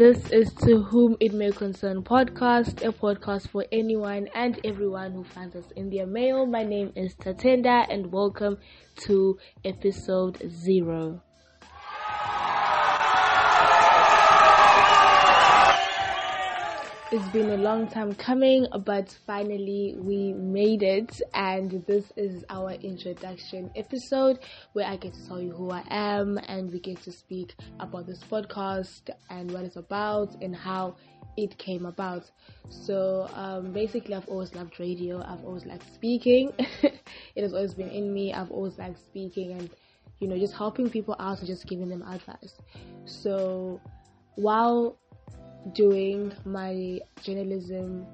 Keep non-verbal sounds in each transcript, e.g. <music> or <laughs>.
This is To Whom It May Concern podcast, a podcast for anyone and everyone who finds us in their mail. My name is Tatenda and welcome to episode zero. It's been a long time coming, but finally we made it, and this is our introduction episode where I get to tell you who I am and we get to speak about this podcast and what it's about and how it came about. So, um, basically, I've always loved radio, I've always liked speaking, <laughs> it has always been in me, I've always liked speaking and you know, just helping people out and just giving them advice. So, while doing my journalism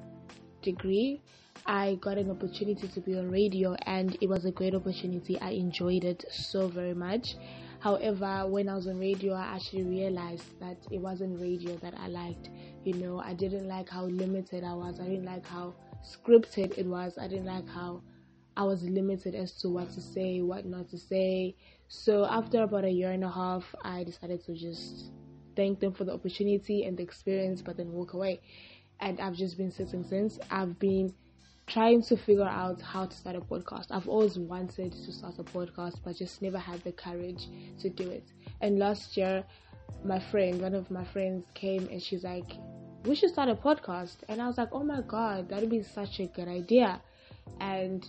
degree, I got an opportunity to be on radio and it was a great opportunity. I enjoyed it so very much. However, when I was on radio, I actually realized that it wasn't radio that I liked. You know, I didn't like how limited I was, I didn't like how scripted it was, I didn't like how I was limited as to what to say, what not to say. So, after about a year and a half, I decided to just thank them for the opportunity and the experience, but then walk away. And I've just been sitting since. I've been trying to figure out how to start a podcast. I've always wanted to start a podcast, but just never had the courage to do it. And last year, my friend, one of my friends, came and she's like, "We should start a podcast." And I was like, "Oh my god, that would be such a good idea." And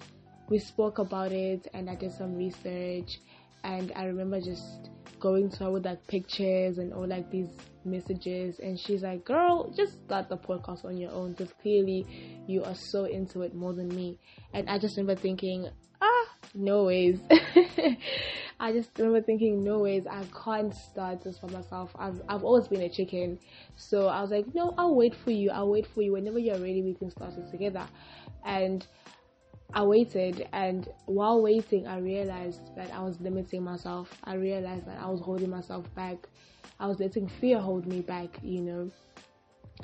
we spoke about it, and I did some research, and I remember just going to her with like pictures and all like these messages. And she's like girl just start the podcast on your own because clearly you are so into it more than me and i just remember thinking ah no ways. <laughs> I just remember thinking no ways. I can't start this for myself. I've, I've always been a chicken. So i was like no i'll wait for you. I'll wait for you. Whenever you're ready we can start it together. And I waited, and while waiting, I realized that I was limiting myself. I realized that I was holding myself back. I was letting fear hold me back, you know.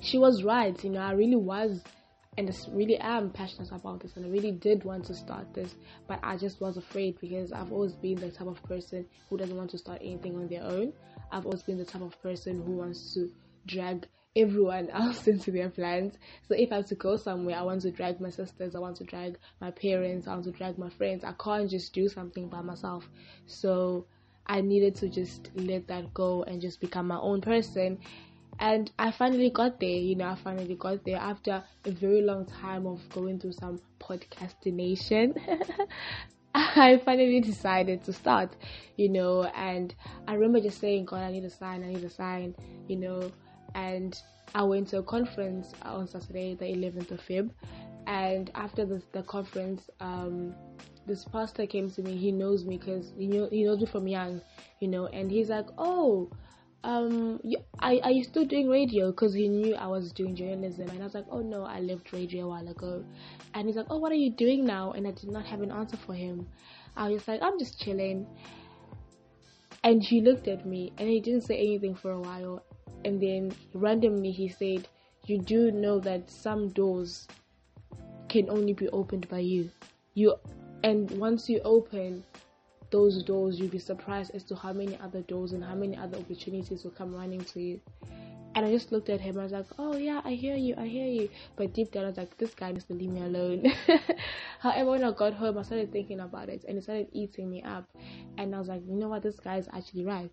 She was right, you know, I really was and I really am passionate about this and I really did want to start this, but I just was afraid because I've always been the type of person who doesn't want to start anything on their own. I've always been the type of person who wants to drag everyone <laughs> else into their plans. So if I have to go somewhere, I want to drag my sisters, I want to drag my parents, I want to drag my friends. I can't just do something by myself. So I needed to just let that go and just become my own person. And I finally got there, you know, I finally got there after a very long time of going through some podcastination. <laughs> I finally decided to start, you know, and I remember just saying, God, I need a sign, I need a sign, you know, and I went to a conference on Saturday, the 11th of Feb. And after the, the conference, um, this pastor came to me. He knows me because he, knew, he knows me from young, you know. And he's like, "Oh, um, you, are, are you still doing radio?" Because he knew I was doing journalism. And I was like, "Oh no, I left radio a while ago." And he's like, "Oh, what are you doing now?" And I did not have an answer for him. I was like, "I'm just chilling." And he looked at me, and he didn't say anything for a while and then randomly he said, You do know that some doors can only be opened by you. You and once you open those doors, you'll be surprised as to how many other doors and how many other opportunities will come running to you. And I just looked at him. And I was like, "Oh yeah, I hear you, I hear you." But deep down, I was like, "This guy needs to leave me alone." <laughs> However, when I got home, I started thinking about it, and it started eating me up. And I was like, "You know what? This guy is actually right."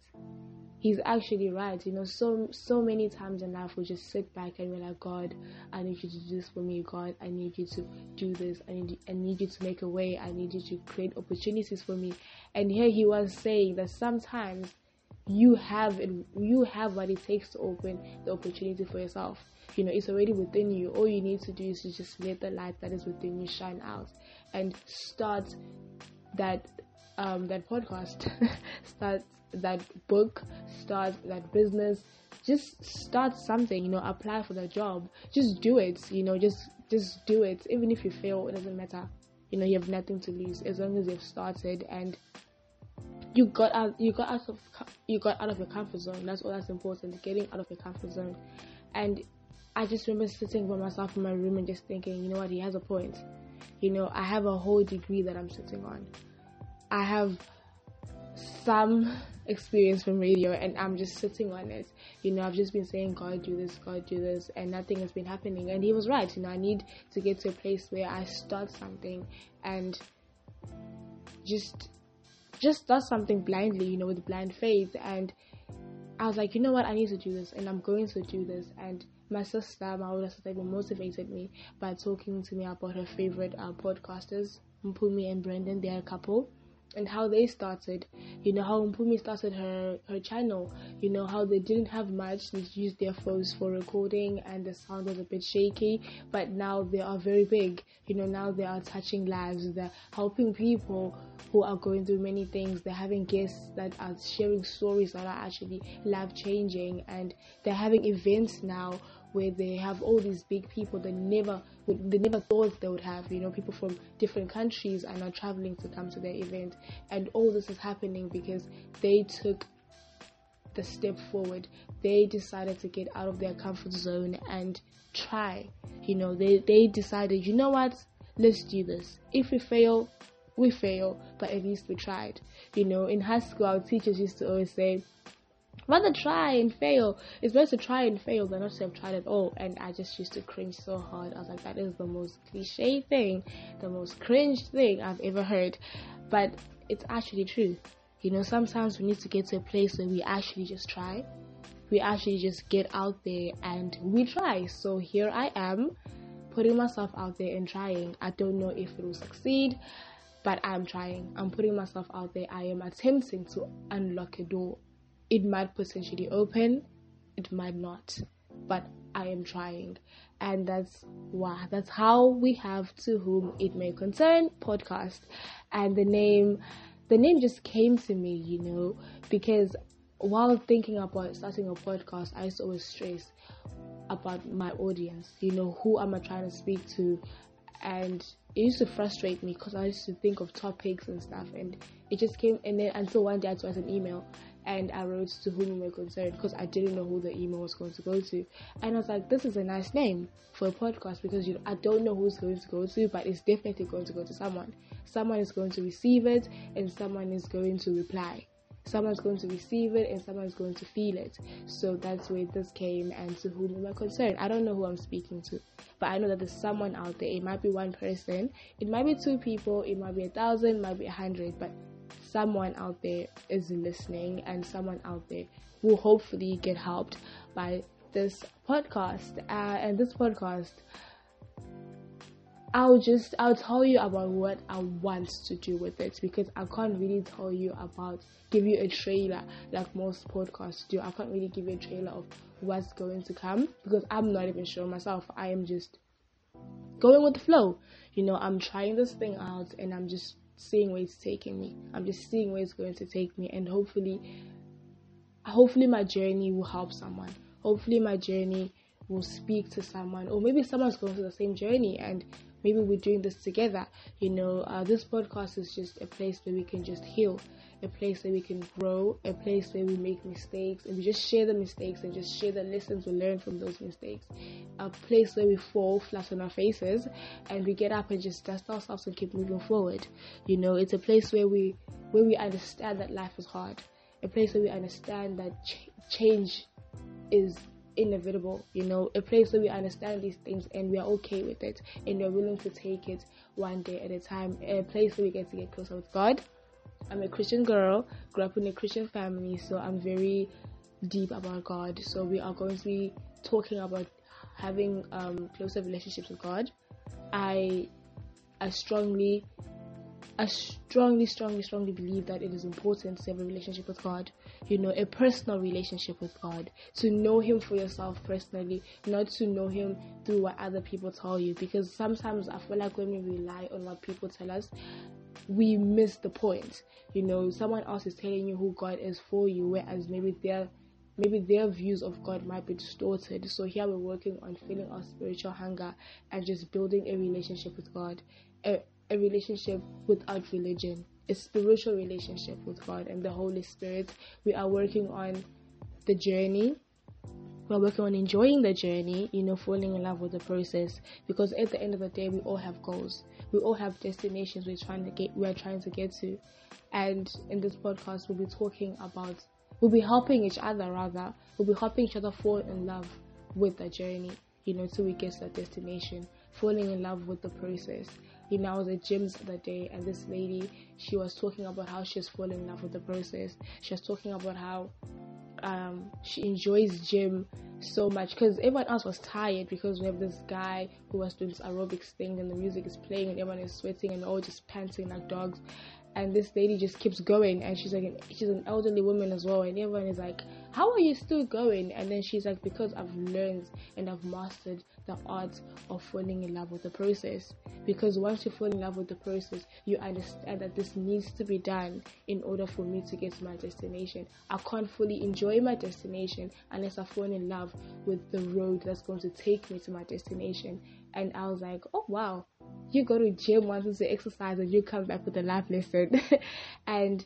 He's actually right. You know, so so many times in life we just sit back and we're like, God, I need you to do this for me. God, I need you to do this. I need I need you to make a way. I need you to create opportunities for me. And here he was saying that sometimes you have it, you have what it takes to open the opportunity for yourself. You know, it's already within you. All you need to do is to just let the light that is within you shine out and start that um, that podcast, <laughs> start that book, start that business, just start something, you know, apply for the job. Just do it, you know, just just do it. Even if you fail, it doesn't matter. You know, you have nothing to lose as long as you've started and you got out you got out of you got out of your comfort zone. That's all that's important, getting out of your comfort zone. And I just remember sitting by myself in my room and just thinking, you know what, he has a point. You know, I have a whole degree that I'm sitting on. I have some experience from radio and I'm just sitting on it. You know, I've just been saying, God, do this, God, do this, and nothing has been happening. And He was right. You know, I need to get to a place where I start something and just just does something blindly, you know, with blind faith. And I was like, you know what, I need to do this, and I'm going to do this. And my sister, my older sister, motivated me by talking to me about her favorite uh, podcasters, Mpumi and Brendan. They're a couple and how they started. You know how Mpumi started her her channel. You know how they didn't have much. They used their phones for recording, and the sound was a bit shaky. But now they are very big. You know now they are touching lives. They're helping people who are going through many things. They're having guests that are sharing stories that are actually life changing, and they're having events now where they have all these big people that never they never thought they would have. You know, people from different countries are now traveling to come to their event, and all this is happening because they took the step forward. They decided to get out of their comfort zone and try. You know, they they decided, you know what, let's do this. If we fail, we fail, but at least we tried. You know, in high school, our teachers used to always say rather try and fail. It's better to try and fail than not to have tried at all. And I just used to cringe so hard. I was like, that is the most cliche thing, the most cringe thing I've ever heard. But it's actually true. You know, sometimes we need to get to a place where we actually just try. We actually just get out there and we try. So here I am, putting myself out there and trying. I don't know if it will succeed, but I'm trying. I'm putting myself out there. I am attempting to unlock a door it might potentially open, it might not, but I am trying. And that's why that's how we have to whom it may concern podcast. And the name the name just came to me, you know, because while thinking about starting a podcast, I used to always stress about my audience. You know, who am I trying to speak to? And it used to frustrate me because I used to think of topics and stuff, and it just came. And then until one day I got an email, and I wrote to whom we were concerned because I didn't know who the email was going to go to. And I was like, this is a nice name for a podcast because you know, I don't know who's going to go to, but it's definitely going to go to someone. Someone is going to receive it and someone is going to reply. Someone's going to receive it and someone's going to feel it. So that's where this came and to whom we were concerned. I don't know who I'm speaking to, but I know that there's someone out there. It might be one person, it might be two people, it might be a thousand, it might be a hundred, but someone out there is listening and someone out there will hopefully get helped by this podcast. Uh, and this podcast, I'll just I'll tell you about what I want to do with it because I can't really tell you about give you a trailer like most podcasts do. I can't really give you a trailer of what's going to come because I'm not even sure myself. I am just going with the flow. You know, I'm trying this thing out and I'm just seeing where it's taking me. I'm just seeing where it's going to take me, and hopefully, hopefully my journey will help someone. Hopefully my journey will speak to someone, or maybe someone's going through the same journey, and maybe we're doing this together. You know, uh, this podcast is just a place where we can just heal a place where we can grow, a place where we make mistakes and we just share the mistakes and just share the lessons we learn from those mistakes. A place where we fall flat on our faces and we get up and just dust ourselves and keep moving forward. You know, it's a place where we where we understand that life is hard. A place where we understand that ch- change is inevitable, you know, a place where we understand these things and we are okay with it and we're willing to take it one day at a time, a place where we get to get closer with God I'm a Christian girl, grew up in a Christian family, so I'm very deep about God. So we are going to be talking about having um, closer relationships with God. I I strongly I strongly, strongly, strongly believe that it is important to have a relationship with God. You know, a personal relationship with God. To know Him for yourself personally, not to know Him through what other people tell you. Because sometimes I feel like when we rely on what people tell us, we miss the point. You know, someone else is telling you who God is for you, whereas maybe their maybe their views of God might be distorted. So here we're working on filling our spiritual hunger and just building a relationship with God, a, a relationship without religion, a spiritual relationship with God and the Holy Spirit. We are working on the journey we're working on enjoying the journey, you know, falling in love with the process. Because at the end of the day, we all have goals. We all have destinations we're trying to get. We're trying to get to, and in this podcast, we'll be talking about. We'll be helping each other rather. We'll be helping each other fall in love with the journey, you know, till we get to that destination. Falling in love with the process. You know, I was at gyms the other day, and this lady, she was talking about how she's fallen in love with the process. She was talking about how um, she enjoys gym so much because everyone else was tired because we have this guy who was doing this aerobics thing and the music is playing and everyone is sweating and all just panting like dogs and this lady just keeps going and she's like an, she's an elderly woman as well and everyone is like how are you still going? And then she's like because i've learned and i've mastered the art of falling in love with the process. Because once you fall in love with the process you understand that this needs to be done in order for me to get to my destination. I can't fully enjoy my destination unless i fall in love with the road that's going to take me to my destination. And i was like oh wow you go to gym once to exercise and you come back with a life lesson. <laughs> And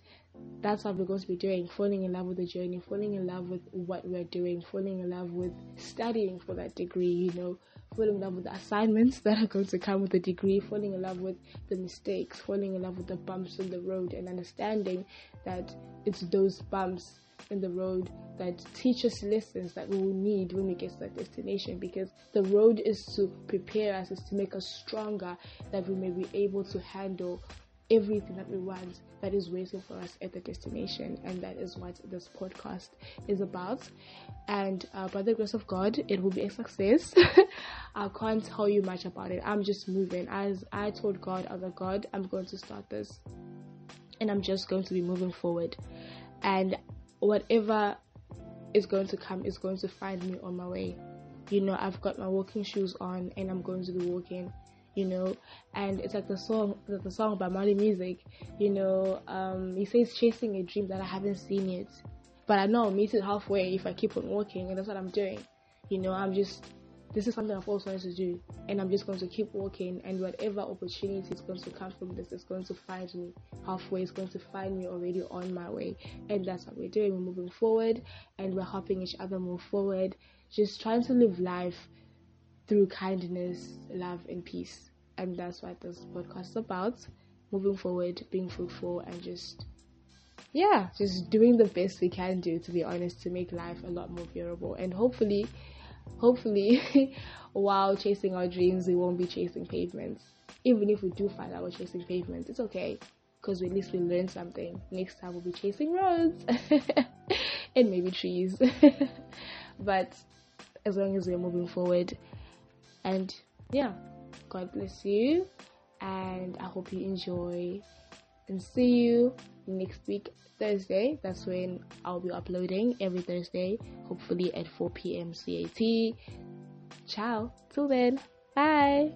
that's what we're going to be doing falling in love with the journey falling in love with what we're doing falling in love with studying for that degree you know falling in love with the assignments that are going to come with the degree falling in love with the mistakes falling in love with the bumps in the road and understanding that it's those bumps in the road that teach us lessons that we will need when we get to that destination because the road is to prepare us, is to make us stronger, that we may be able to handle everything that we want that is waiting for us at the destination. And that is what this podcast is about. And uh, by the grace of god it will be a success. <laughs> I can't tell you much about it. I'm just moving. As i told god other god i'm going to start this. And i'm just going to be moving forward. And whatever is going to come is going to find me on my way. You know, I've got my walking shoes on and I'm going to be walking. You know, and it's like the song, the song by Mali Music. You know, um, he says chasing a dream that I haven't seen yet, but I know I'll meet it halfway if I keep on walking, and that's what I'm doing. You know, I'm just this is something I've always wanted to do, and I'm just going to keep walking. And whatever opportunity is going to come from this is going to find me halfway. It's going to find me already on my way, and that's what we're doing. We're moving forward, and we're helping each other move forward. Just trying to live life through kindness, love, and peace. And that's what this podcast is about. Moving forward, being fruitful, and just yeah, just doing the best we can do, to be honest, to make life a lot more bearable. And hopefully, hopefully, <laughs> while chasing our dreams, we won't be chasing pavements. Even if we do find out we're chasing pavements, it's okay because at least we learn something. Next time we'll be chasing roads <laughs> and maybe trees. <laughs> but as long as we're moving forward, and yeah, God bless you, and I hope you enjoy. And see you next week Thursday. That's when I'll be uploading every Thursday, hopefully at 4 p.m. CAT. Ciao. Till then. Bye.